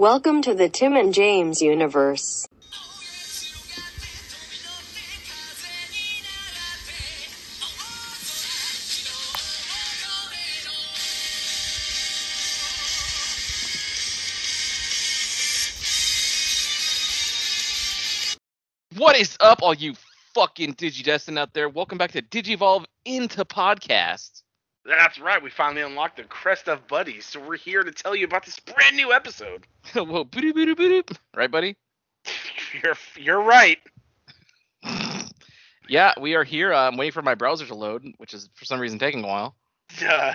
Welcome to the Tim and James universe. What is up, all you fucking Digidestin out there? Welcome back to Digivolve into podcast. That's right. We finally unlocked the Crest of Buddies, so we're here to tell you about this brand new episode. Whoa, boop, boop, boop, right, buddy? You're you're right. Yeah, we are here. I'm waiting for my browser to load, which is for some reason taking a while. Uh,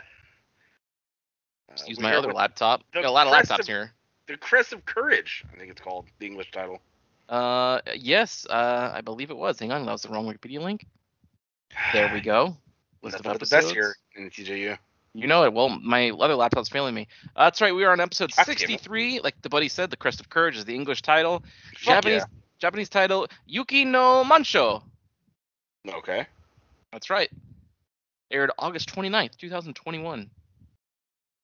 Just use my other laptop. Got a lot of laptops of- here. The Crest of Courage, I think it's called the English title. Uh, yes, uh, I believe it was. Hang on, that was the wrong Wikipedia link. There we go. List of but the best episodes. here in TJU. You know it. Well, my other laptop's failing me. Uh, that's right. We are on episode God 63. Like the buddy said, the Crest of Courage is the English title. Fuck Japanese Japanese title, Yuki no Monshō. Okay. That's right. Aired August 29th, 2021.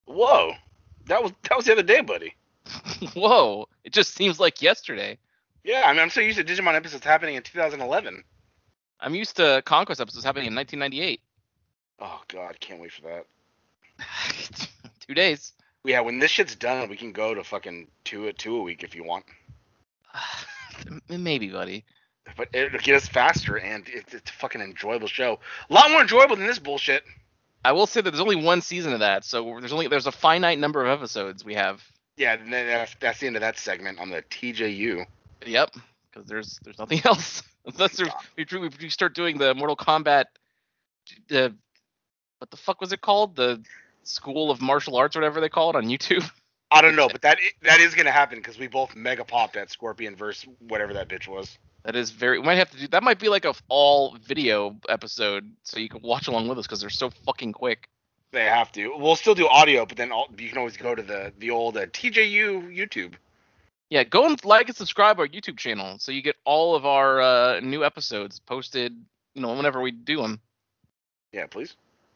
Whoa. That was that was the other day, buddy. Whoa. It just seems like yesterday. Yeah, I mean I'm so used to Digimon episodes happening in 2011. I'm used to Conquest episodes happening in 1998. Oh god, can't wait for that. Two days. Yeah, when this shit's done, we can go to fucking two a two a week if you want. Maybe, buddy. But it'll get us faster, and it's, it's a fucking enjoyable show. A lot more enjoyable than this bullshit. I will say that there's only one season of that, so there's only there's a finite number of episodes we have. Yeah, that's, that's the end of that segment on the TJU. Yep, because there's there's nothing else unless we, we start doing the Mortal Kombat. The what the fuck was it called? The School of Martial Arts, whatever they call it on YouTube. I don't know, but that that is gonna happen because we both mega popped at Scorpion versus whatever that bitch was. That is very. We might have to do. That might be like a all video episode, so you can watch along with us because they're so fucking quick. They have to. We'll still do audio, but then all, you can always go to the the old uh, TJU YouTube. Yeah, go and like and subscribe our YouTube channel so you get all of our uh, new episodes posted. You know, whenever we do them. Yeah, please.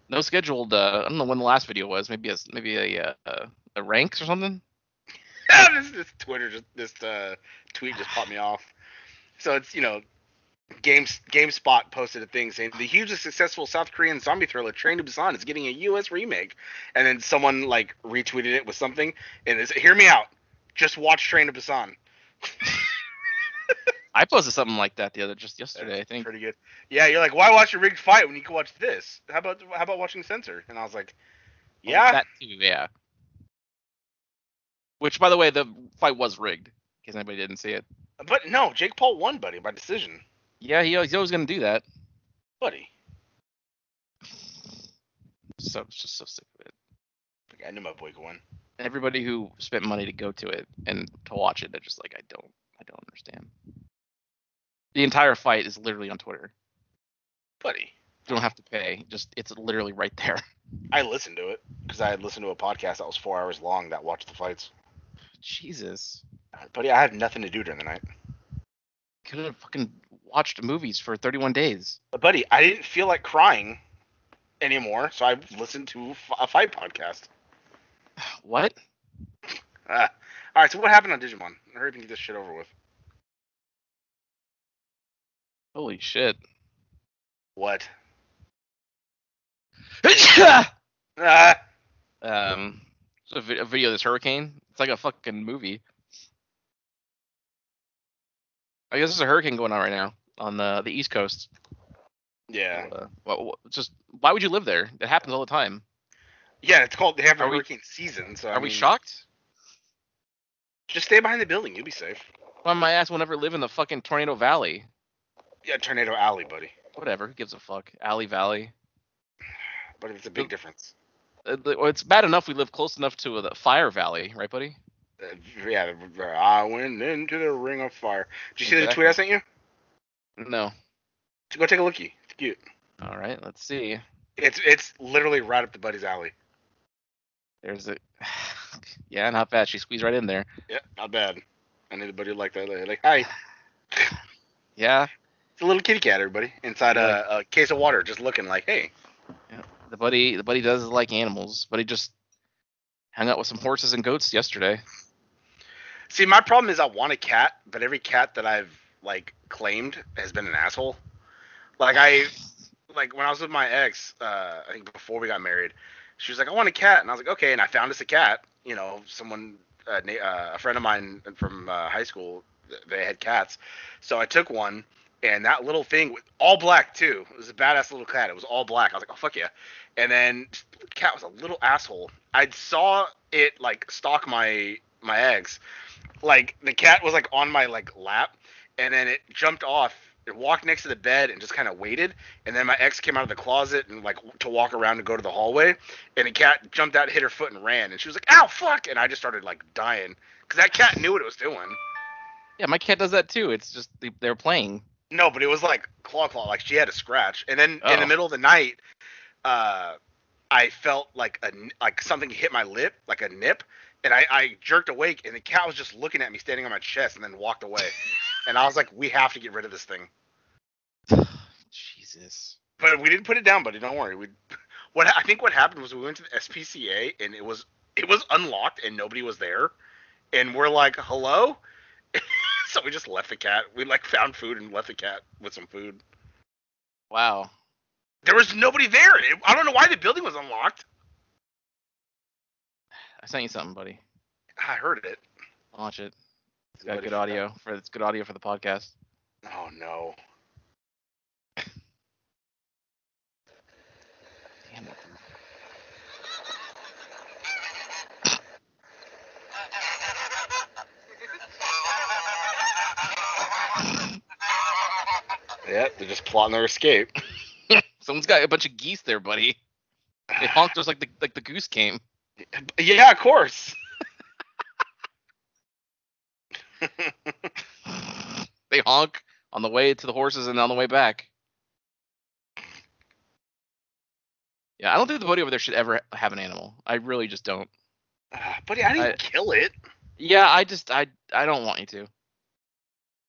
No scheduled. Uh, I don't know when the last video was. Maybe a maybe a uh, a ranks or something. this, this Twitter just this uh, tweet just popped me off. So it's you know, Games GameSpot posted a thing saying the hugely successful South Korean zombie thriller Train to Busan is getting a U.S. remake, and then someone like retweeted it with something, and it's hear me out, just watch Train to Busan. I posted something like that the other just yesterday. I think. Pretty good. Yeah, you're like, why watch a rigged fight when you can watch this? How about how about watching Censor? And I was like, Oh, yeah, That too. Yeah. Which, by the way, the fight was rigged. In case anybody didn't see it. but no, Jake Paul won, buddy, by decision, Yeah, he, he's always gonna do that. buddy. So it's just so sick of it. I knew my boy could win. everybody who spent money to go to it and to watch it, they're just like, I don't, I don't understand. The entire fight is literally on Twitter. Buddy, You don't have to pay. Just it's literally right there. I listened to it because I had listened to a podcast that was four hours long that watched the fights. Jesus, Buddy, I had nothing to do during the night. could have fucking watched movies for 31 days. But buddy, I didn't feel like crying anymore, so I listened to a fight podcast. What? Ah. all right, so what happened on Digimon? Hurry up and get this shit over with. Holy shit. What? Ah, um, so a, vi- a video of this hurricane. It's like a fucking movie. I guess there's a hurricane going on right now on the the East Coast. yeah, Uh, well, well, just why would you live there? It happens all the time. yeah. It's called. They have a Are we- hurricane season, so I Are we mean, shocked? Just stay behind the building. You'll be safe. Why my ass will never live in the fucking Tornado Valley? Yeah, Tornado Alley, buddy. Whatever. Who gives a fuck? Alley Valley. But it's a big difference. Uh, it's bad enough we live close enough to the Fire Valley, right, buddy? Uh, yeah, I went into the ring of fire. Did you see the tweet I sent you? No. Go take a lookie. It's cute. All right. Let's see. It's it's literally right up the buddy's alley. There's a. yeah, not bad. She squeezed right in there. Yeah, not bad. I need a buddy like that. Like, hi. Yeah. It's a little kitty cat, everybody, inside a, a case of water, just looking like, hey. The buddy, the buddy does like animals, but he just hung out with some horses and goats yesterday. See, my problem is I want a cat, but every cat that I've like claimed has been an asshole. Like I, like when I was with my ex, uh, I think before we got married, she was like, "I want a cat," and I was like, "Okay," and I found us a cat. You know, someone, uh, na- uh, a friend of mine from uh, high school, they had cats, so I took one, and that little thing, with all black too. It was a badass little cat. It was all black. I was like, "Oh fuck yeah!" And then the cat was a little asshole. I saw it like stalk my my eggs. Like the cat was like on my like lap, and then it jumped off. It walked next to the bed and just kind of waited. And then my ex came out of the closet and like to walk around and go to the hallway. And the cat jumped out, hit her foot, and ran. And she was like, "Ow, fuck!" And I just started like dying because that cat knew what it was doing. Yeah, my cat does that too. It's just they, they're playing. No, but it was like claw claw, like she had a scratch. And then in Oh. the middle of the night, uh, I felt like a like something hit my lip, like a nip, and I, I jerked awake, and the cat was just looking at me, standing on my chest, and then walked away. and I was like, we have to get rid of this thing. Jesus. But we didn't put it down, buddy. Don't worry. We what I think what happened was we went to the SPCA, and it was it was unlocked, and nobody was there, and we're like, hello. so we just left the cat. We like found food and left the cat with some food. Wow. There was nobody there. It- I don't know why the building was unlocked. I sent you something, buddy. I heard it. Watch it. It's got Ready good for that? audio for it's good audio for the podcast. Oh no. Damn it. Yeah, they're just plotting their escape. Someone's got a bunch of geese there, buddy. They honked just like the like the goose came. Yeah, of course. they honk on the way to the horses and on the way back. Yeah, I don't think the buddy over there should ever have an animal. I really just don't. Ah, buddy, I didn't I- kill it. Yeah, I just I I don't want you to.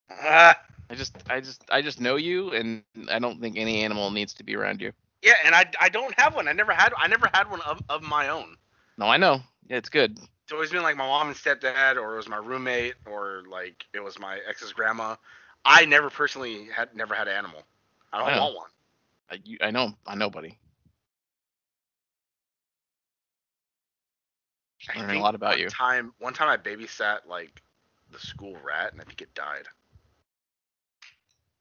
Ah, I just I just I just know you and I don't think any animal needs to be around you. yeah, and I, I don't have one. I never had I never had one of, of my own. No, I know. Yeah, it's good. It's always been like my mom and stepdad, or it was my roommate, or like it was my ex's grandma. I never personally had never had an animal. I don't Wow. want one. I, you, I know I know, buddy. I Learning a lot about one you. Time one time I babysat like the school rat, and I think it died.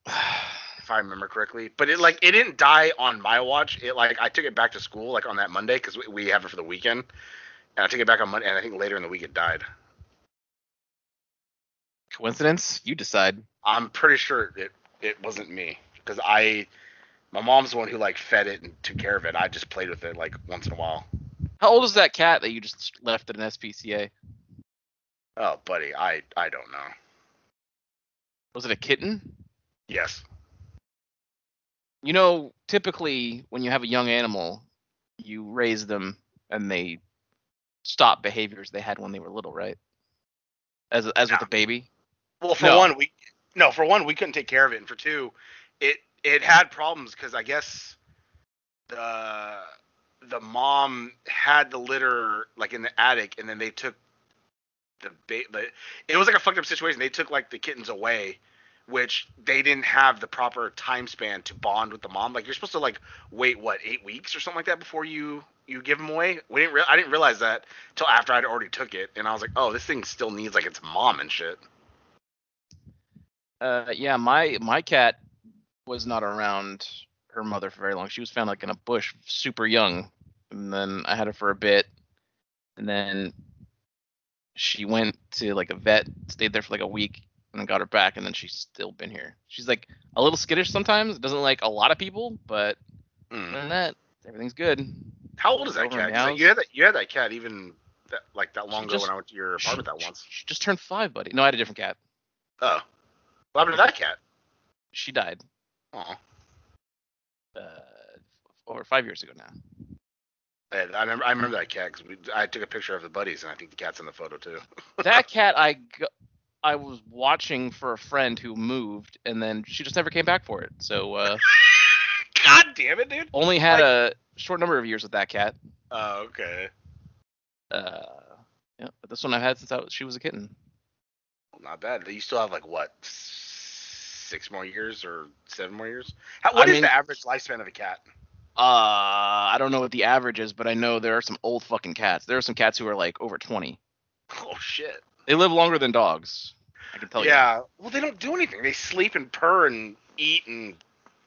if I remember correctly. But it like it didn't die on my watch. It like I took it back to school like on that Monday because we, we have it for the weekend, and I took it back on Monday, and I think later in the week it died. Coincidence? You decide. I'm pretty sure it it wasn't me because I my mom's the one who like fed it and took care of it. I just played with it like once in a while. How old is that cat that you just left at an SPCA? Oh, buddy, I I don't know. Was it a kitten? Yes. You know, typically when you have a young animal, you raise them and they stop behaviors they had when they were little, right? As as with a baby. Well, for No. one, we no, for one, we couldn't take care of it, and for two, it it had problems because I guess the the mom had the litter like in the attic, and then they took the ba- the it was like a fucked up situation. They took like the kittens away, which they didn't have the proper time span to bond with the mom. Like you're supposed to like wait what eight weeks or something like that before you you give them away. We didn't re- I didn't realize that till after I'd already took it, and I was like, oh, this thing still needs like its mom and shit. Uh, yeah, my my cat was not around her mother for very long. She was found like in a bush, super young, and then I had her for a bit, and then she went to like a vet, stayed there for like a week, and then got her back, and then she's still been here. She's like a little skittish sometimes. Doesn't like a lot of people, but Mm. other than that, everything's good. How old is that Over cat? You had that. You had that cat even that, like that long She ago just- when I went to your apartment that once. She just turned five, buddy. No, I had a different cat. Oh, what happened to that cat? She died Oh, uh, over five years ago now. I remember. I remember that cat because I took a picture of the buddies, and I think the cat's in the photo too. that cat I go- I was watching for a friend who moved and then she just never came back for it. So uh God damn it, dude. only had a short number of years with that cat. Oh, okay. Uh yeah, but this one I've had since I was, she was a kitten. Not bad. You still have like what six more years or seven more years? How, what I is mean- the average lifespan of a cat? Uh, I don't know what the average is, but I know there are some old fucking cats. There are some cats who are like over 20. Oh shit. They live longer than dogs. I can tell you. yeah. Well, they don't do anything. They sleep and purr and eat and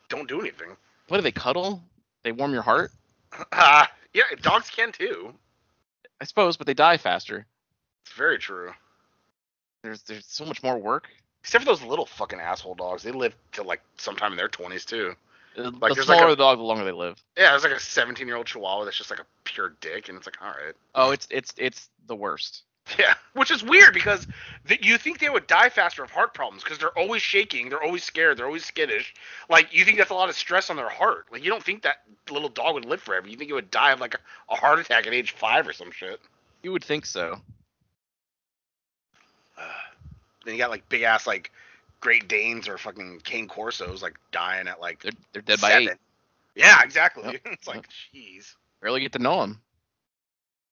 don't do anything. What do they cuddle? They warm your heart, Uh, yeah, dogs can too. I suppose, but they die faster. It's very true. There's there's so much more work. Except for those little fucking asshole dogs. They live till like sometime in their twenties too. Uh, the there's smaller like a- the dog, the longer they live. Yeah, there's like a 17 year old Chihuahua that's just like a pure dick, and it's like, all right. Oh, it's it's it's the worst. Yeah, which is weird because th- you think they would die faster of heart problems because they're always shaking, they're always scared, they're always skittish. Like you think that's a lot of stress on their heart. Like you don't think that little dog would live forever. You think it would die of like a, a heart attack at age five or some shit. You would think so. then you got like big ass like Great Danes or fucking Cane Corsos like dying at like They're they're dead by seven. eight. Yeah, exactly. Yep, it's like, jeez. Barely get to know them.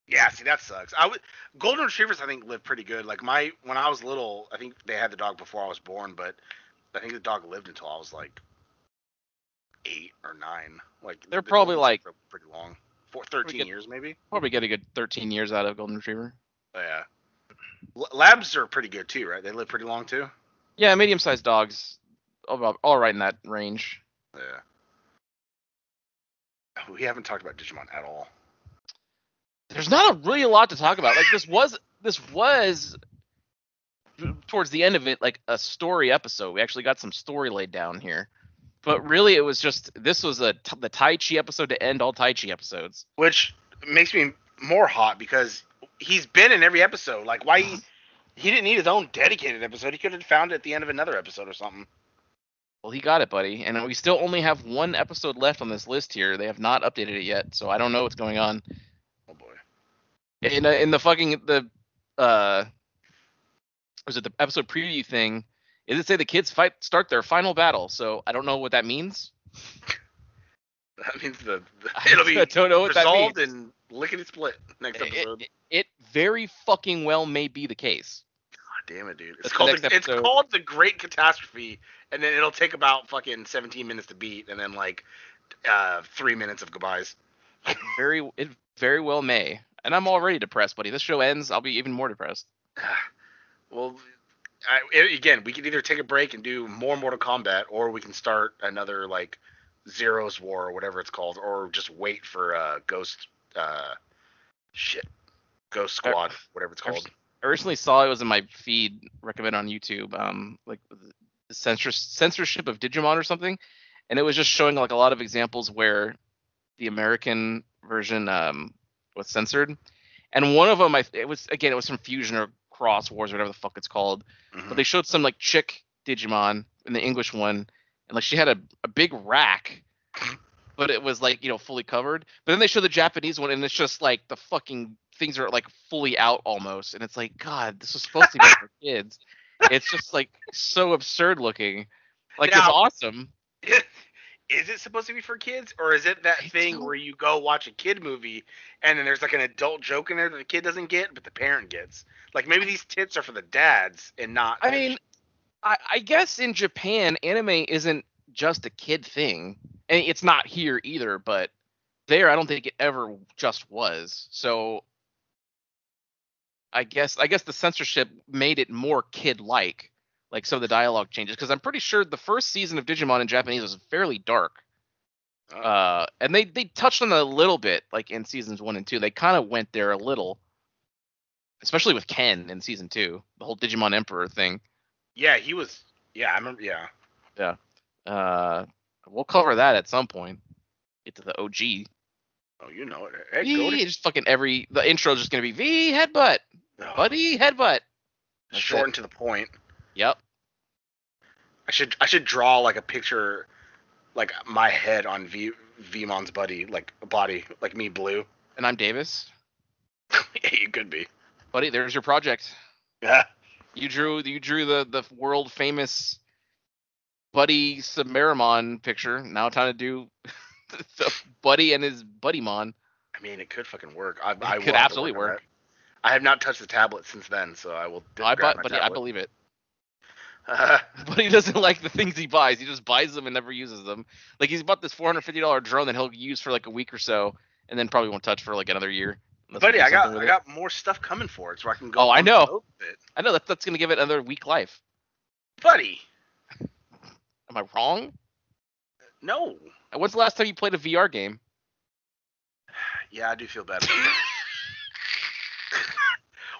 Yeah, see that sucks. I would golden retrievers I think live pretty good. Like my when I was little, I think they had the dog before I was born, but I think the dog lived until I was like eight or nine. Like They're the probably, like- pretty long, for 13 get- years maybe. Probably get a good 13 years out of golden retriever. Oh, yeah, L- labs are pretty good too, right? They live pretty long too. Yeah, medium-sized dogs, all, about- all right in that range. Yeah. We haven't talked about Digimon at all. There's not a really a lot to talk about. Like this was this was towards the end of it like a story episode. We actually got some story laid down here. But really it was just this was a the Taichi episode to end all Taichi episodes. which makes me more hot because he's been in every episode. Like, why he, he didn't need his own dedicated episode? He could have found it at the end of another episode or something. Well, he got it, buddy. And we still only have one episode left on this list here. They have not updated it yet, so I don't know what's going on. In in the fucking the uh was it the episode preview thing Is it say the kids fight start their final battle so i don't know what that means That means the, the it'll be don't know what that resolved means. and lickety split next episode. it, it very fucking well may be the case God damn it, dude. It's That's called the, it's called the Great Catastrophe, and then it'll take about fucking 17 minutes to beat, and then like uh three minutes of goodbyes. very it very well may and i'm already depressed buddy this show ends i'll be even more depressed well, I, again, we could either take a break and do more Mortal Kombat, or we can start another like Zero's War or whatever it's called, or just wait for uh, Ghost, uh, shit, Ghost Squad, whatever it's called. I recently saw it was in my feed recommended on youtube um like the censor- censorship of digimon or something and it was just showing like a lot of examples where the american version um was censored. And one of them I, it was again it was from fusion or cross wars or whatever the fuck it's called. Mhm. but they showed some like chick digimon in the english one and like she had a, a big rack but it was like you know fully covered. But then they show the japanese one and it's just like the fucking things are like fully out almost. And it's like god this was supposed to be for kids. It's just like so absurd looking. Like it's awesome is it supposed to be for kids, or is it that I thing where you go watch a kid movie and then there's like an adult joke in there that the kid doesn't get, but the parent gets? Like maybe these tits are for the dads and not. i mean I, I guess in japan anime isn't just a kid thing and it's not here either but there i don't think it ever just was so i guess i guess the censorship made it more kid like like some of the dialogue changes because i'm pretty sure the first season of digimon in japanese was fairly dark Oh. uh and they they touched on it a little bit like in seasons one and two they kind of went there a little especially with ken in season two the whole digimon emperor thing yeah, he was. Yeah, I remember. Yeah. uh we'll cover that at some point get to the og Oh, you know it. Hey, V, just fucking every the intro is just gonna be v headbutt Oh, buddy headbutt That's short it. and to the point. Yep I should I should draw like a picture, like my head on V Vmon's buddy, like a body, like me blue. and i'm davis yeah, you could be. buddy there's your project Yeah. You drew you drew the the world famous Buddy Submarimon picture. Now time to do the Buddy and his Buddymon. I mean, it could fucking work. I, I could absolutely on work. I have not touched the tablet since then, so I will. I but my I believe it. but he doesn't like the things he buys. He just buys them and never uses them. Like he's bought this four hundred fifty dollar drone that he'll use for like a week or so, and then probably won't touch for like another year. Buddy, I got I it. got more stuff coming for it, so I can go. Oh, I know. road with it. I know that that's gonna give it another week life. buddy. Am I wrong? No. When's the last time you played a VR game? Yeah, I do feel bad. that.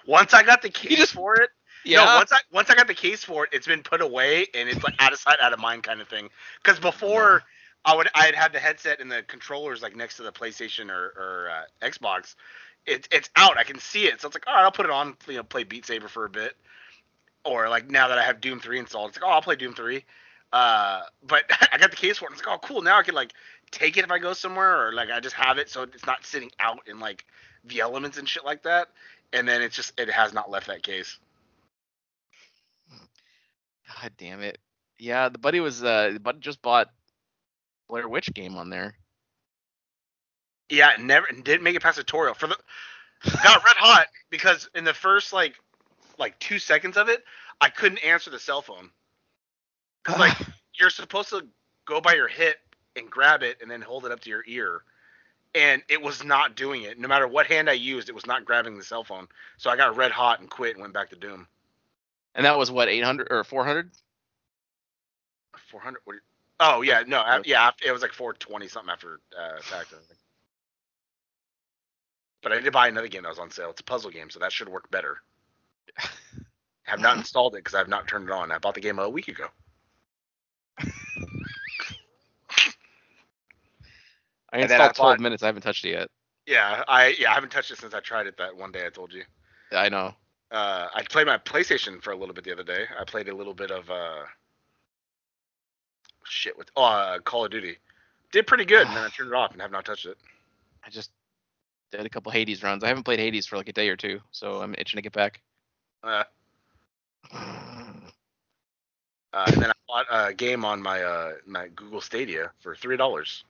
once I got the case just- for it, Yeah. No, once I once I got the case for it, it's been put away and it's like out of sight, out of mind kind of thing. Because before I would I had had the headset and the controllers like next to the PlayStation or, or uh, Xbox. It's it's out. I can see it. So it's like, all right, I'll put it on. You know, play Beat Saber for a bit. Or like now that I have Doom 3 installed, it's like, oh, I'll play Doom 3. Uh, but I got the case for it. And it's like, oh, cool. Now I can like take it if I go somewhere, or like I just have it so it's not sitting out in like the elements and shit like that. And then it's just it has not left that case. God damn it. Yeah, the buddy was uh the buddy just bought Blair Witch game on there. Yeah, never didn't make it past tutorial for the got red hot because in the first like like two seconds of it, I couldn't answer the cell phone. Cause like you're supposed to go by your hip and grab it and then hold it up to your ear, and it was not doing it. No matter what hand I used, it was not grabbing the cell phone. So I got red hot and quit and went back to Doom. And that was what, 800 or 400? 400. What, do you- oh yeah, no, I, yeah, it was like 420 something after uh, attack. I. But I did buy another game that was on sale. It's a puzzle game, so that should work better. I have not installed it because I have not turned it on. I bought the game a week ago. I then I installed 12 bought- minutes. I haven't touched it yet. Yeah, I yeah I haven't touched it since I tried it that one day I told you. I know. Uh, I played my PlayStation for a little bit the other day. I played a little bit of uh, shit with oh, uh, Call of Duty. Did pretty good, and then I turned it off and have not touched it. I just did a couple Hades runs. I haven't played Hades for like a day or two, so I'm itching to get back. Uh, uh, and then I bought a game on my uh, my Google Stadia for three dollars.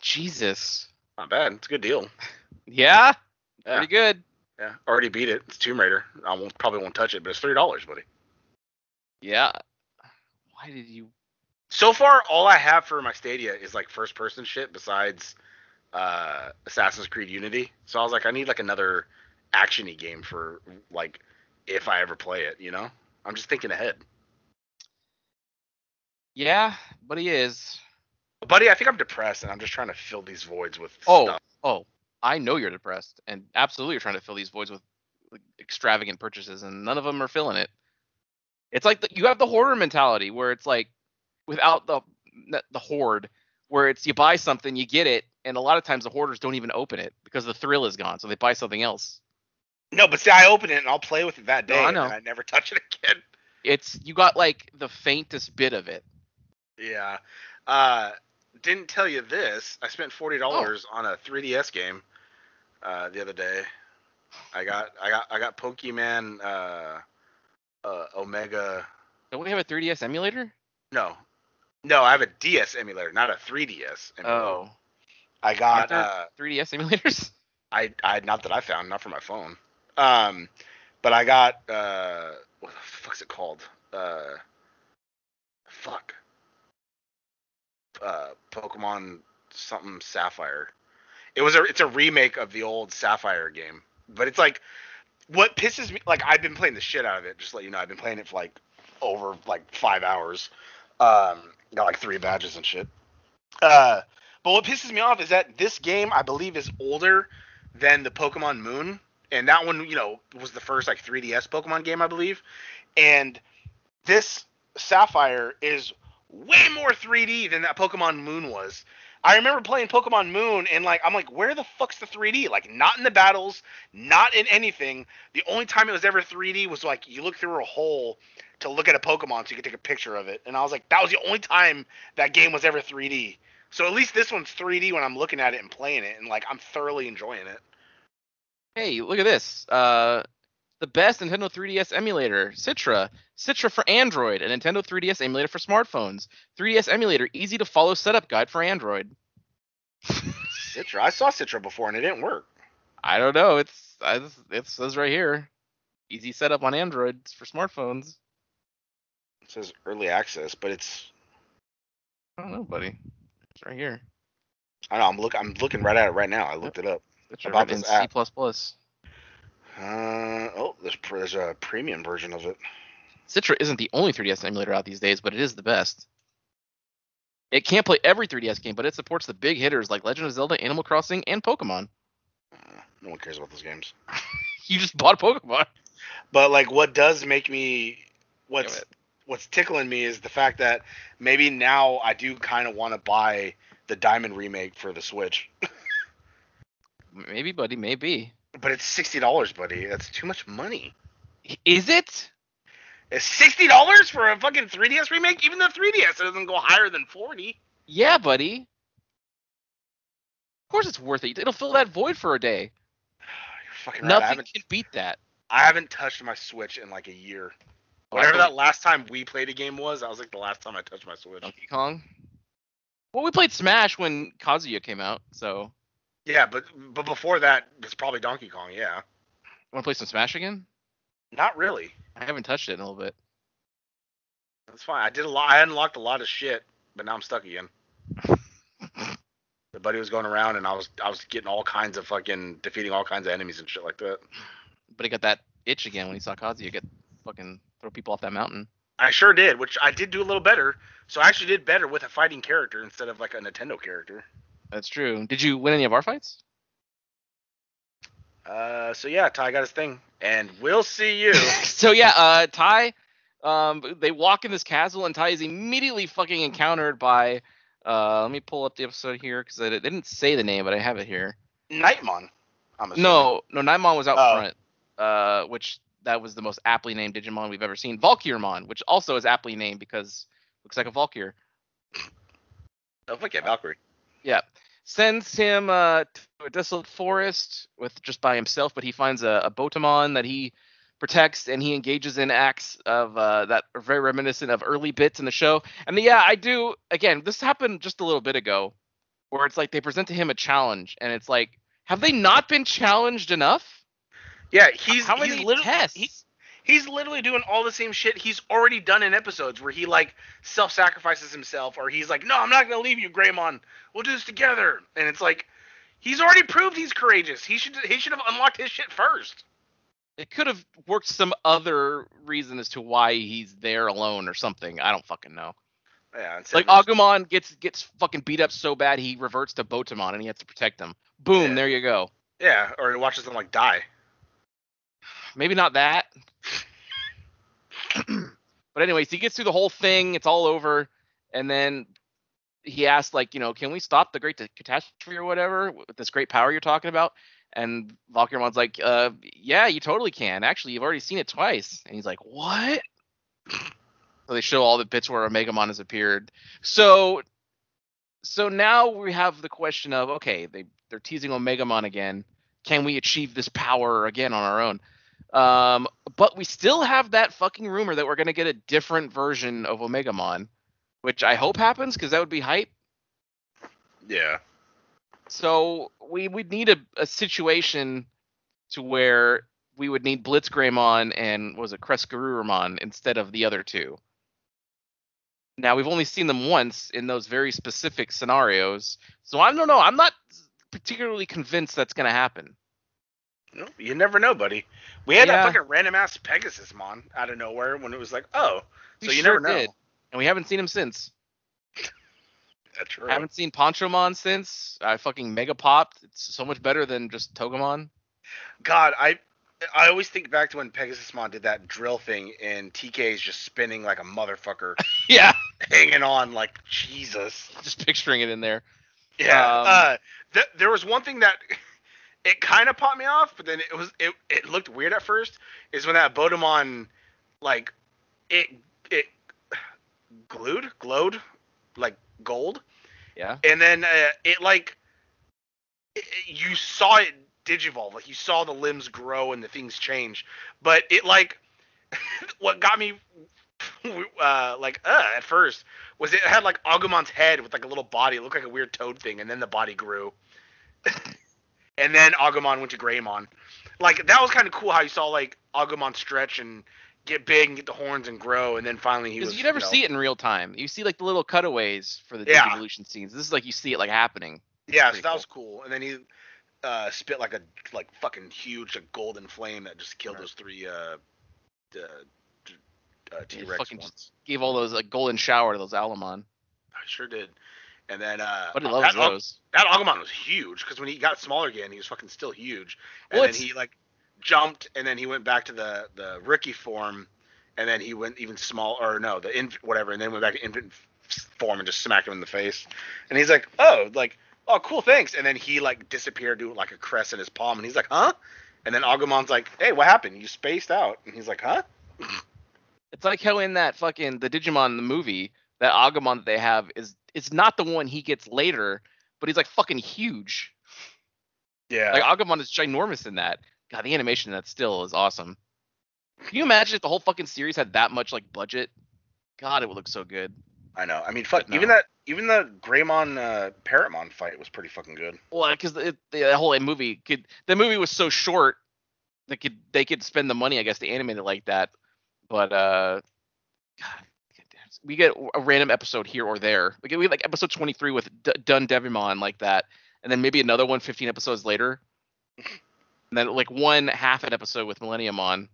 Jesus. Not bad. It's a good deal. Yeah? Yeah. Pretty good. Yeah, already beat it. It's Tomb Raider. I won't probably won't touch it, but it's three dollars, buddy. Yeah. Why did you So far, all I have for my Stadia is like first person shit besides uh, Assassin's Creed Unity. So I was like, I need like another actiony game for like if I ever play it. You know, I'm just thinking ahead, Yeah, but he is. buddy. I think I'm depressed and I'm just trying to fill these voids with Oh, stuff. oh, I know you're depressed, and absolutely you're trying to fill these voids with like, extravagant purchases, and none of them are filling it. It's like the, you have the hoarder mentality, where it's like without the the hoard, where it's you buy something, you get it, and a lot of times the hoarders don't even open it because the thrill is gone, so they buy something else. No, but see, I open it and I'll play with it that No, day, I know. then I never touch it again. It's you got like the faintest bit of it. Yeah. Uh, didn't tell you this. I spent forty dollars on a 3DS game uh, the other day. I got I got I got Pokemon uh, uh, Omega. Don't we have a 3DS emulator? No, no, I have a DS emulator, not a 3DS. Emulator. Oh, I got uh, 3DS emulators. I I not that I found, not for my phone. Um, but I got uh, what the fuck's it called? Uh, fuck. Uh, Pokemon something Sapphire. It was a it's a remake of the old Sapphire game, but it's like what pisses me like I've been playing the shit out of it. Just let you know, I've been playing it for like over like five hours. Um, got like three badges and shit. Uh, but what pisses me off is that this game I believe is older than the Pokemon Moon, and that one, you know, was the first like 3DS Pokemon game, I believe. And this Sapphire is way more 3D than that Pokemon Moon was. I remember playing Pokemon Moon and like I'm like, where the fuck's the 3D? Like not in the battles, not in anything. The only time it was ever 3D was like you look through a hole to look at a Pokemon so you could take a picture of it. And I was like, that was the only time that game was ever 3D. So at least this one's 3D when I'm looking at it and playing it, and like I'm thoroughly enjoying it. Hey, look at this. Uh, the best Nintendo 3DS emulator, Citra. Citra for Android, a Nintendo 3DS emulator for smartphones. 3DS emulator, easy to follow setup guide for Android. Citra, I saw Citra before and it didn't work. I don't know. It's it says right here, easy setup on Android for smartphones. It says early access, but it's I don't know, buddy. It's right here. I know I'm look I'm looking right at it right now. I looked it up. It's About in this C app. plus plus. Uh oh, there's there's a premium version of it. Citra isn't the only 3DS emulator out these days, but it is the best. It can't play every 3DS game, but it supports the big hitters like Legend of Zelda, Animal Crossing, and Pokemon. Uh, no one cares about those games. You just bought Pokemon. But like, what does make me what's what's tickling me is the fact that maybe now I do kind of want to buy the Diamond remake for the Switch. Maybe, buddy, maybe. But it's sixty dollars, buddy. That's too much money. Is it? It's sixty dollars for a fucking 3DS remake. Even the 3DS doesn't go higher than forty. Yeah, buddy. Of course it's worth it. It'll fill that void for a day. You're fucking right. I Nothing can beat that. I haven't touched my Switch in like a year. Whatever that last time we played a game was, that was like the last time I touched my Switch. Donkey Kong. Well, we played Smash when Kazuya came out, so Yeah, but but before that, it's probably Donkey Kong. Yeah, want to play some Smash again? not really. I haven't touched it in a little bit. That's fine. I did a lot. I unlocked a lot of shit, but now I'm stuck again. The buddy was going around, and I was I was getting all kinds of fucking defeating all kinds of enemies and shit like that. But he got that itch again when he saw Kazuya get fucking throw people off that mountain. I sure did, which I did do a little better. So I actually did better with a fighting character instead of like a Nintendo character. That's true. Did you win any of our fights? Uh, so yeah, Ty got his thing, and we'll see you. so yeah, uh, Ty, um, they walk in this castle, and Ty is immediately fucking encountered by. Uh, let me pull up the episode here because they they didn't say the name, but I have it here. Knightmon. I'm assuming. No, no, Knightmon was out Oh. front. Uh, which that was the most aptly named Digimon we've ever seen. Valkyrimon, which also is aptly named because looks like a Valkyr. Oh fuck yeah, Valkyrie. Yeah. Sends him uh, to a desolate forest with just by himself, but he finds a, a Botamon that he protects, and he engages in acts of uh, that are very reminiscent of early bits in the show. And yeah, I do. Again, this happened just a little bit ago, where it's like they present to him a challenge, and it's like, have they not been challenged enough? Yeah, he's How he's many literally tests? he- he's literally doing all the same shit he's already done in episodes where he like self-sacrifices himself or he's like no i'm not gonna leave you greymon we'll do this together and it's like he's already proved he's courageous he should he should have unlocked his shit first it could have worked some other reason as to why he's there alone or something. I don't fucking know. yeah it's Like Agumon gets gets fucking beat up so bad he reverts to Botamon and he has to protect him. Boom, Yeah. there you go. yeah or he watches them like die Maybe not that. but anyways, he gets through the whole thing. It's all over, and then he asks, like, you know, can we stop the great catastrophe or whatever with this great power you're talking about? And Valkyrimon's like, uh, yeah, you totally can. Actually, you've already seen it twice. And he's like, what? So they show all the bits where Omegamon has appeared. So, so now we have the question of, okay, they they're teasing Omegamon again. Can we achieve this power again on our own? Um, but we still have that fucking rumor that we're gonna get a different version of Omegamon, which I hope happens because that would be hype. yeah So we would need a, a situation to where we would need Blitzgreymon and was it CresGarurumon instead of the other two. Now we've only seen them once in those very specific scenarios, so I don't know. I'm not particularly convinced that's gonna happen. You never know buddy we had Yeah. that fucking random ass pegasus mon out of nowhere when it was like oh We so you sure never know did. And we haven't seen him since. that's true I haven't seen Ponchomon since. I fucking mega popped. It's so much better than just Togemon. God, I I always think back to when Pegasusmon did that drill thing and TK is just spinning like a motherfucker, Yeah. hanging on like Jesus. Just picturing it in there. Yeah. Um, uh, th- there was one thing that it kind of popped me off, but then it was it, it looked weird at first. Is when that Botamon like it it glued glowed like gold, Yeah. and then uh, it like it, you saw it digivolve like you saw the limbs grow and the things change but it like what got me uh like uh at first was it had like agumon's head with like a little body it looked like a weird toad thing and then the body grew and then agumon went to greymon like that was kind of cool how you saw like agumon stretch and get big and get the horns and grow, and then finally he was. You never know, see it in real time. You see like the little cutaways for the Yeah. evolution scenes. This is like you see it like happening. Yeah, so that cool. was cool. And then he uh, spit like a like fucking huge like, golden flame that just killed Right. those three uh, uh, uh, T Rex fucking ones. just Gave all those like golden shower to those Allomon. I sure did. And then uh, But he loves that, those. that Agumon was huge because when he got smaller again, he was fucking still huge. And then he like jumped, and then he went back to the the rookie form, and then he went even small or no the inf whatever, and then went back to infant form and just smacked him in the face. And he's like, oh, like oh cool, thanks. And then he like disappeared to like a crest in his palm, and he's like, huh? And then Agumon's like, hey, what happened? You spaced out. And he's like, huh? It's like how in that fucking the Digimon the movie, that Agumon that they have is it's not the one he gets later, but he's like fucking huge. Yeah. Like Agumon is ginormous in that. God, the animation in that still is awesome. Can you imagine if the whole fucking series had that much like budget? God, it would look so good. I know. I mean, fuck. But Even that, even the Greymon uh, Parrotmon fight was pretty fucking good. Well, because the, the whole movie could the movie was so short, they could they could spend the money, I guess, to animate it like that. But uh, God, we get a random episode here or there. Like we had like episode 23 with D- Dun Devimon like that, and then maybe another one 15 episodes later, and then like one half an episode with Millenniumon,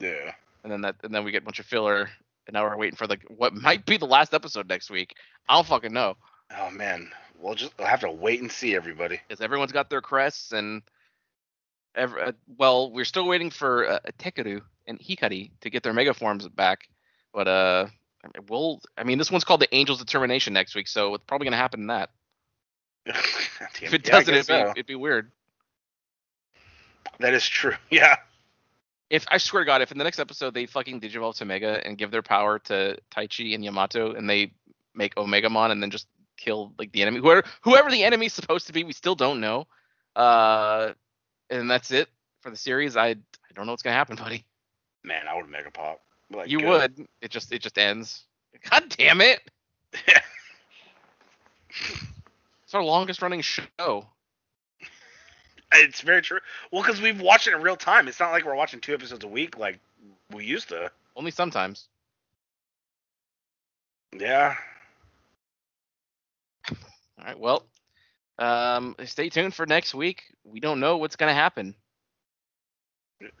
Yeah. and then that and then we get a bunch of filler. And now we're waiting for like what might be the last episode next week. I don't fucking know. Oh man, we'll just we'll have to wait and see everybody. because everyone's got their crests and every, uh, well we're still waiting for uh, Takeru and Hikari to get their mega forms back but uh we'll i mean this one's called the angel's determination next week so it's probably going to happen in that if it doesn't it'd, be, it'd be weird that is true. Yeah. if i swear to god if in the next episode they fucking digivolve to mega and give their power to taichi and yamato and they make Omega Mon and then just kill like the enemy whoever whoever the enemy's supposed to be we still don't know uh and that's it for the series i i don't know what's gonna happen buddy Man, I would mega pop. Like, you good. would it just it just ends god damn it it's our longest running show It's very true. Well, because we've watched it in real time. It's not like we're watching two episodes a week like we used to. only sometimes Yeah. all right well um stay tuned for next week we don't know what's gonna happen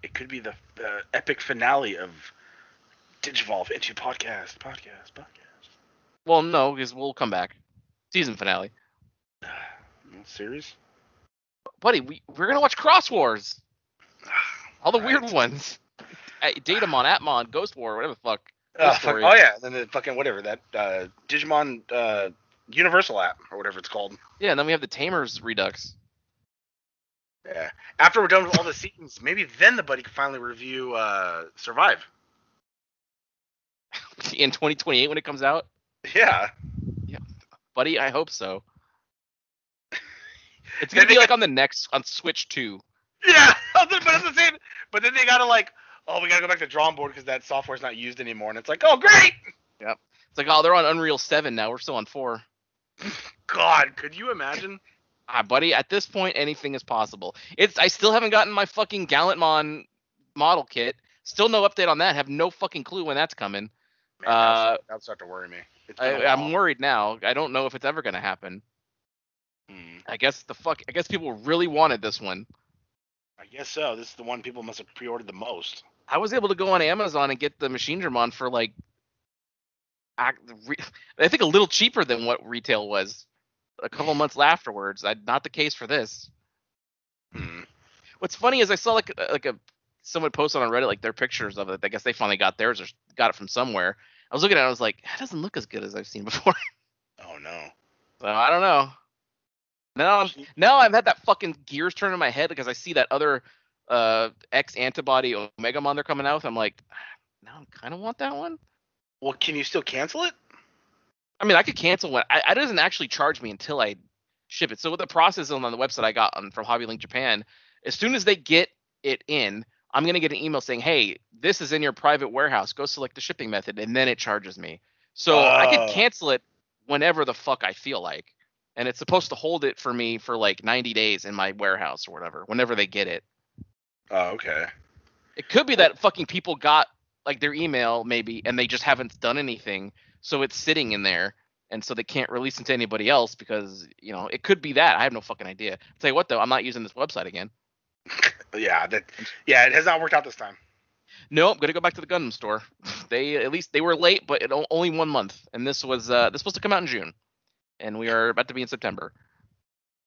It could be the uh, epic finale of Digivolve into podcast, podcast, podcast. well no because we'll come back season finale Series. buddy we, we're gonna watch cross wars all the weird ones datamon atmon ghost war whatever the fuck Uh, fuck, oh yeah, and then the fucking whatever that uh, Digimon uh, Universal app or whatever it's called. yeah and then we have the tamers redux Yeah. After we're done with all the seasons, maybe then the buddy can finally review uh, Survive. in 2028 when it comes out Yeah. Yeah, buddy i hope so it's gonna be like on the next on switch 2 Yeah. but at the same, but then they gotta like, oh, we gotta go back to drawing board because that software's not used anymore, and it's like, oh, great. Yep. It's like, oh, they're on Unreal 7 now. We're still on 4. God, could you imagine? Ah, buddy, at this point, anything is possible. It's I still haven't gotten my fucking Gallantmon model kit. Still no update on that. Have no fucking clue when that's coming. Man, Uh, that'll, start, to worry me. I, I'm worried now. I don't know if it's ever gonna happen. Hmm. I guess the fuck. I guess people really wanted this one. I guess so. This is the one people must have pre-ordered the most. I was able to go on Amazon and get the Machine Dramon for like, re- I think a little cheaper than what retail was. A couple months afterwards. I, not the case for this. Hmm. What's funny is I saw like like a someone posted on Reddit like their pictures of it. I guess they finally got theirs or got it from somewhere. I was looking at it, I was like, that doesn't look as good as I've seen before. Oh no. so I don't know. Now I'm now I've had that fucking gears turn in my head because I see that other uh X antibody Omegamon they're coming out with. I'm like, now I kind of want that one. Well, can you still cancel it? I mean, I could cancel one. I, it doesn't actually charge me until I ship it. So with the process on the website I got on, from HobbyLink Japan, as soon as they get it in, I'm gonna get an email saying, "Hey, this is in your private warehouse. Go select the shipping method," and then it charges me. So I Oh. could cancel it whenever the fuck I feel like, and it's supposed to hold it for me for like 90 days in my warehouse or whatever. Whenever they get it, Oh, okay. It could be that fucking people got like their email maybe and they just haven't done anything, so it's sitting in there and so they can't release it to anybody else because you know it could be that. I have no fucking idea. I'll tell you what though, I'm not using this website again. Yeah, that. Yeah, it has not worked out this time. No, I'm gonna go back to the Gundam store. They at least they were late, but it only one month, and this was uh this was supposed to come out in June, and we are about to be in September.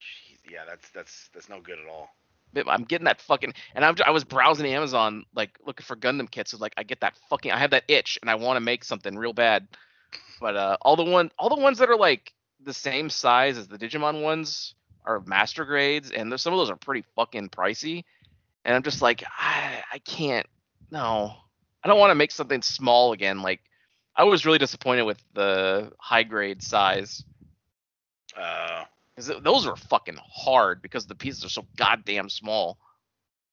Jeez, yeah, that's that's that's no good at all. I'm getting that fucking, and I'm I was browsing Amazon like looking for Gundam kits. So like I get that fucking, I have that itch, and I want to make something real bad. But uh, all the one, all the ones that are like the same size as the Digimon ones are master grades, and some of those are pretty fucking pricey. And I'm just like, I, I can't. No, I don't want to make something small again. Like I was really disappointed with the high grade size. Uh, Because those are fucking hard because the pieces are so goddamn small.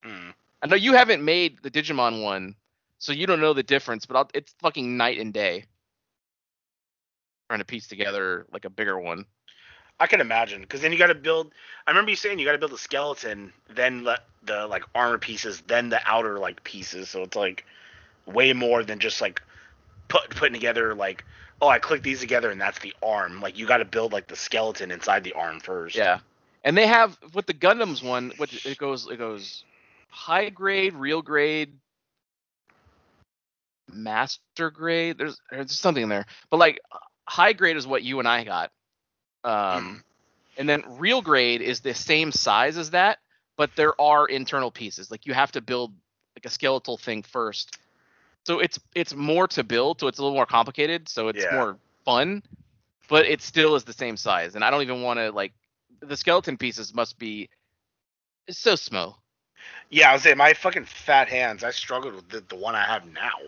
hmm. I know you haven't made the Digimon one, so you don't know the difference, but I'll, it's fucking night and day. Trying to piece together like a bigger one. I can imagine because then you got to build. I remember you saying you got to build a skeleton, then let the like armor pieces, then the outer like pieces. So it's like way more than just like put putting together like oh I click these together and that's the arm. Like you got to build like the skeleton inside the arm first. Yeah, and they have with the Gundams one, what it goes it goes high grade, real grade, master grade. There's there's something in there, but like high grade is what you and I got. Um, and then real grade is the same size as that, but there are internal pieces. Like you have to build like a skeletal thing first. So it's it's more to build, so it's a little more complicated, so it's Yeah. more fun, but it still is the same size. And I don't even want to like the skeleton pieces must be so small. Yeah, I was saying my fucking fat hands. I struggled with the, the one I have now.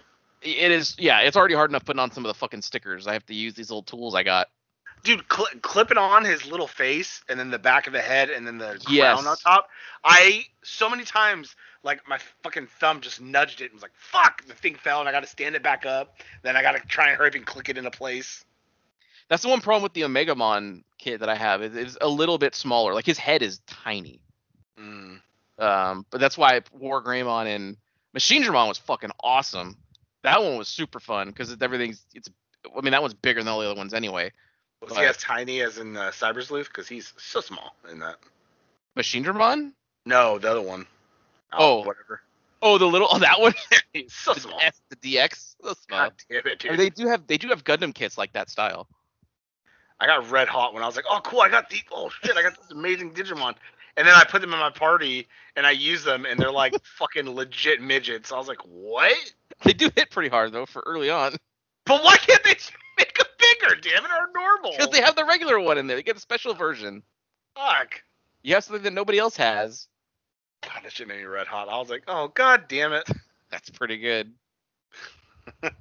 It is yeah, it's already hard enough putting on some of the fucking stickers. I have to use these little tools I got. Dude, cl- clipping on his little face and then the back of the head and then the Yes. crown on top. I so many times like my fucking thumb just nudged it and was like, "Fuck!" The thing fell and I got to stand it back up. Then I got to try and hurry up and click it into place. That's the one problem with the Omegamon kit that I have. It is a little bit smaller. Like his head is tiny. Mm. Um, but that's why War Greymon and Machine Dramon was fucking awesome. That one was super fun because everything's it's. I mean that one's bigger than all the other ones anyway. Was he as tiny as in uh, Cyber Sleuth? Because he's so small in that. Machine Dramon? No, the other one. Oh. whatever. Oh, the little oh that one. He's so the small. S, the DX. So small. God damn it, I dude. mean, they do have they do have Gundam kits like that style. I got red hot when I was like, oh cool, I got these. Oh shit, I got this amazing Digimon. And then I put them in my party and I use them and they're like fucking legit midgets. I was like, what? They do hit pretty hard though for early on But why can't they make them bigger, damn it, or normal? because they have the regular one in there. They get a special version. Fuck. You have something that nobody else has. God, that shit made me red hot. I was like, oh god damn it. That's pretty good.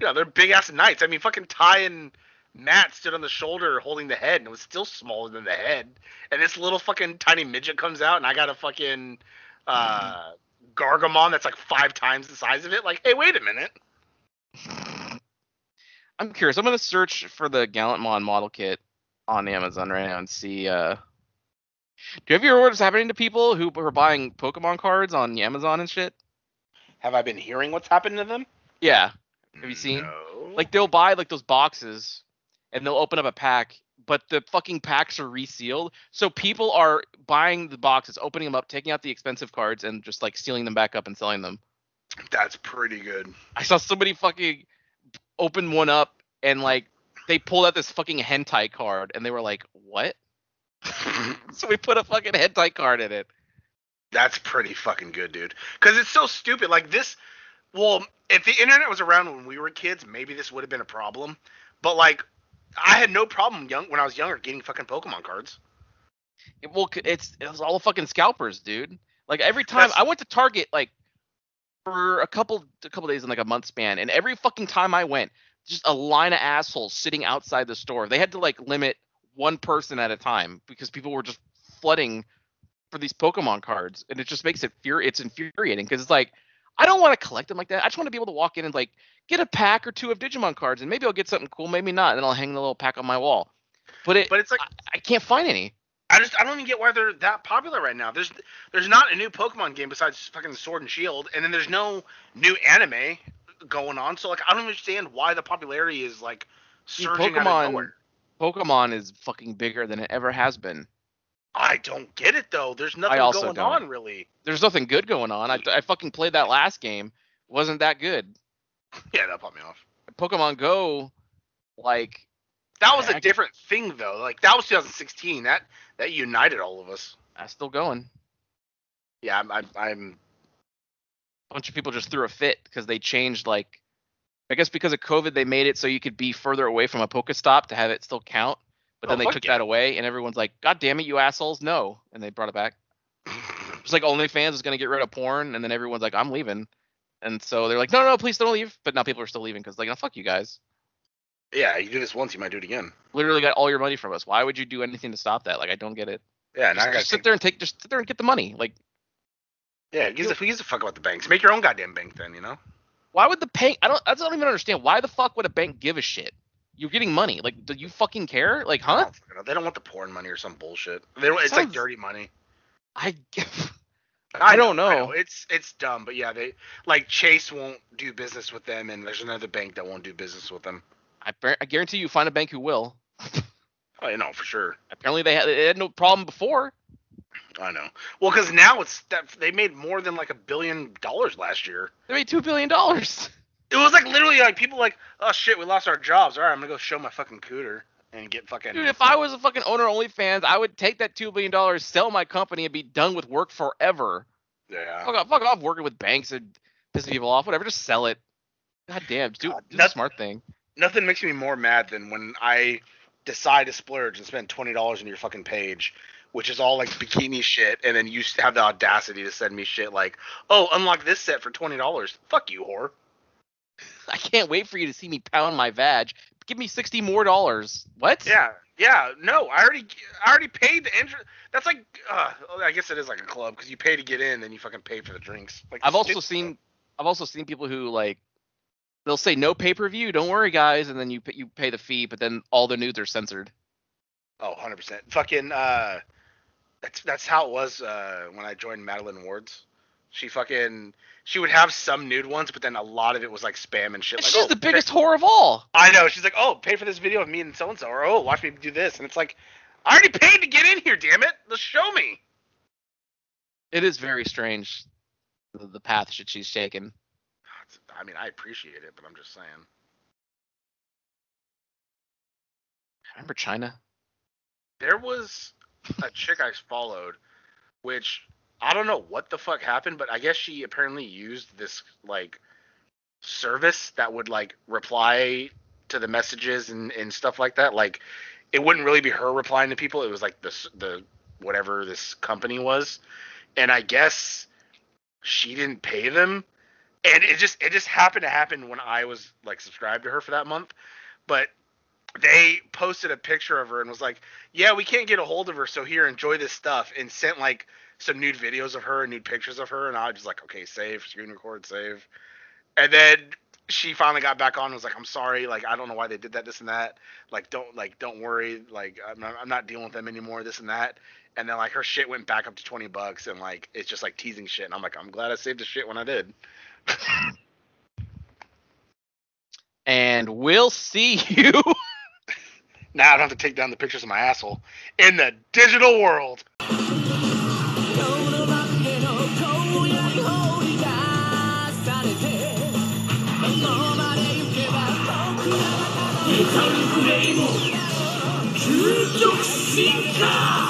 Yeah, they're big ass knights. I mean, fucking Ty and Matt stood on the shoulder holding the head, and it was still smaller than the head. And this little fucking tiny midget comes out, and I got a fucking uh, Gargomon that's like five times the size of it. Like, hey, wait a minute. I'm curious. I'm gonna search for the Gallantmon model kit on Amazon right now and see. Uh, do you have you heard what's happening to people who are buying Pokemon cards on Amazon and shit? Have I been hearing what's happened to them? Yeah, Have you seen? No. like they'll buy like those boxes and they'll open up a pack, but the fucking packs are resealed. So people are buying the boxes, opening them up, taking out the expensive cards, and just like sealing them back up and selling them. that's pretty good. I saw somebody fucking open one up and like they pulled out this fucking hentai card and they were like, "What?" so we put a fucking hentai card in it. That's pretty fucking good, dude. Because it's so stupid. Like this. Well, if the internet was around when we were kids, maybe this would have been a problem. But like, I had no problem young when I was younger getting fucking Pokemon cards. It- well, it's it's all fucking scalpers, dude. Like every time That's- I went to Target, like for a couple a couple days in like a month span, and every fucking time I went, just a line of assholes sitting outside the store. They had to like limit one person at a time because people were just flooding for these Pokemon cards, and it just makes it fear. It's infuriating because it's like I don't want to collect them like that. I just want to be able to walk in and like get a pack or two of Digimon cards, and maybe I'll get something cool, maybe not, and then I'll hang the little pack on my wall. But it, But it's like I, I can't find any. I just I don't even get why they're that popular right now. There's there's not a new Pokemon game besides fucking Sword and Shield, and then there's no new anime going on. So like I don't understand why the popularity is like surging out of Pokemon- nowhere. Pokemon is fucking bigger than it ever has been. I don't get it though. There's nothing going don't. on really. There's nothing good going on. I, I fucking played that last game. It wasn't that good. Yeah, that popped me off. Pokemon Go, like, That was a different thing though. Like that was 2016. That that united all of us. that's still going. Yeah, I'm I'm, I'm A bunch of people just threw a fit because they changed, like, I guess because of COVID, they made it so you could be further away from a Pokestop to have it still count. But then Oh, they took yeah. that away, and everyone's like, God damn it, you assholes, no. And they brought it back. It's like OnlyFans is going to get rid of porn, and then everyone's like, I'm leaving. And so they're like, no, no, no, please don't leave. But now people are still leaving because, like, no, fuck you guys. Yeah, you do this once, you might do it again. Literally got all your money from us. Why would you do anything to stop that? Like, I don't get it. Yeah, Just, I gotta just sit there and take, just sit there and get the money. Like, Yeah, who gives, a, who gives a fuck about the banks? Make your own goddamn bank then, you know? why would the bank? I don't, I don't even understand. Why the fuck would a bank give a shit? You're getting money. Like, do you fucking care? Like, huh? don't. They don't want the porn money or some bullshit. They don't, it's like dirty money. I, I don't know. It's it's dumb, but yeah, they like Chase won't do business with them, and there's another bank that won't do business with them. I, I guarantee you find a bank who will. Oh, I know for sure. Apparently they had, they had no problem before. I know. Well, because now it's that they made more than like a billion dollars last year. They made two billion dollars. It was like literally like people like, oh shit, we lost our jobs. All right, I'm gonna go show my fucking cooter and get fucking. Dude, if I was a fucking owner of OnlyFans, I would take that two billion dollars, sell my company, and be done with work forever. yeah. Fuck off, fuck off working with banks and pissing people off. Whatever, just sell it. God damn, do, God, do the smart thing. Nothing makes me more mad than when I decide to splurge and spend twenty dollars on your fucking page, which is all like bikini shit, and then you have the audacity to send me shit like, "Oh, unlock this set for twenty dollars." Fuck you, whore. I can't wait for you to see me pound my vag. Give me sixty more dollars. What? Yeah, yeah. No, I already, I already paid the entry. That's like, uh, I guess it is like a club because you pay to get in, then you fucking pay for the drinks. Like I've also seen, I've also seen people who like, they'll say no pay per view, don't worry guys, and then you pay, you pay the fee, but then all the nudes are censored. Oh, 100%. Fucking uh that's that's how it was uh when I joined Madeline Ward's. She fucking she would have some nude ones, but then a lot of it was like spam and shit. And like, she's oh, the pay- biggest whore of all. I know. She's like, "Oh, pay for this video of me and so and so," or "Oh, watch me do this," and it's like, I already paid to get in here. Damn it! Let's show me. It is very strange, the, the path that she's taken. I mean, I appreciate it, but I'm just saying. Remember China? There was a chick I followed, which I don't know what the fuck happened, but I guess she apparently used this like service that would like reply to the messages and, and stuff like that. Like it wouldn't really be her replying to people. It was like this the whatever this company was, and I guess she didn't pay them, and it just it just happened to happen when I was like subscribed to her for that month, but they posted a picture of her and was like, "Yeah, we can't get a hold of her, so here, enjoy this stuff," and sent like some nude videos of her and nude pictures of her, and I was just like, "Okay, save, screen record, save," and then she finally got back on and was like, "I'm sorry, like I don't know why they did that, this and that, like don't like don't worry, like I'm not, I'm not dealing with them anymore, this and that." And then like her shit went back up to twenty bucks, and like it's just like teasing shit, and I'm like, I'm glad I saved the shit when I did. And we'll see you. Now I don't have to take down the pictures of my asshole in the digital world. タルフレイム究極進化！